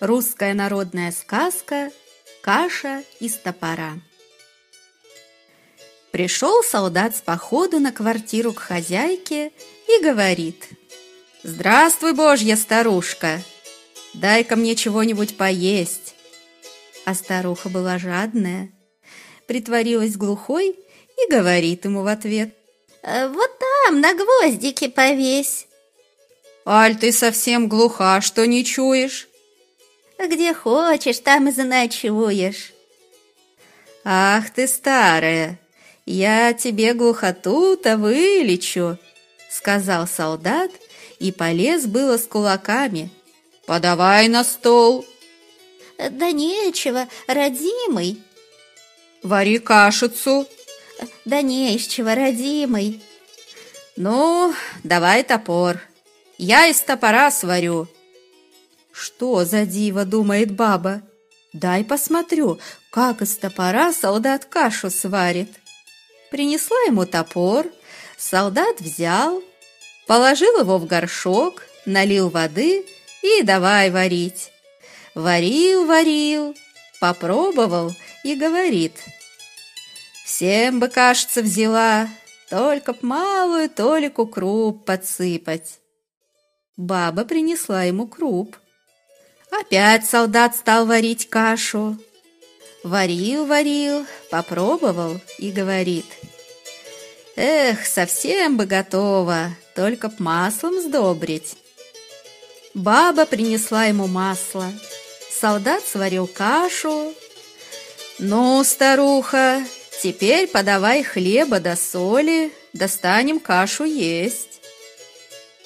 Русская народная сказка «Каша из топора». Пришел солдат с походу на квартиру к хозяйке и говорит «Здравствуй, божья старушка, дай-ка мне чего-нибудь поесть». А старуха была жадная, притворилась глухой и говорит ему в ответ «Э, «Вот там на гвоздике повесь». «Аль, ты совсем глуха, что не чуешь?» Где хочешь, там и заночуешь. Ах ты старая, я тебе глухоту-то вылечу, сказал солдат и полез было с кулаками. Подавай на стол. Да нечего, родимый. Вари кашицу. Да не из чего, родимый. Ну, давай топор. Я из топора сварю. Что за диво, думает баба? Дай посмотрю, как из топора солдат кашу сварит. Принесла ему топор, солдат взял, положил его в горшок, налил воды и давай варить. Варил, варил, попробовал и говорит. Всем бы, кажется, взяла, только б малую толику круп подсыпать. Баба принесла ему круп. Опять солдат стал варить кашу. Варил, варил, попробовал и говорит. Эх, совсем бы готово, только б маслом сдобрить. Баба принесла ему масло. Солдат сварил кашу. Ну, старуха, теперь подавай хлеба до соли, достанем кашу есть.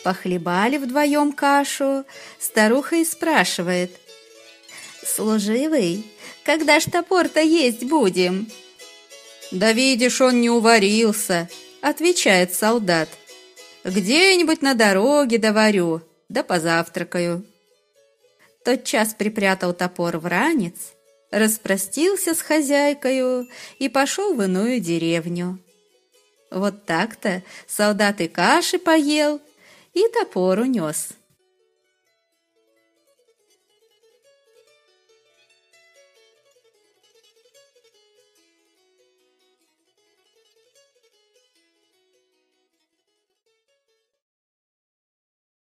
Похлебали вдвоем кашу, старуха и спрашивает. «Служивый, когда ж топор-то есть будем?» «Да видишь, он не уварился», — отвечает солдат. «Где-нибудь на дороге доварю, да позавтракаю». Тот час припрятал топор в ранец, распростился с хозяйкою и пошел в иную деревню. Вот так-то солдат и каши поел, и топор унес.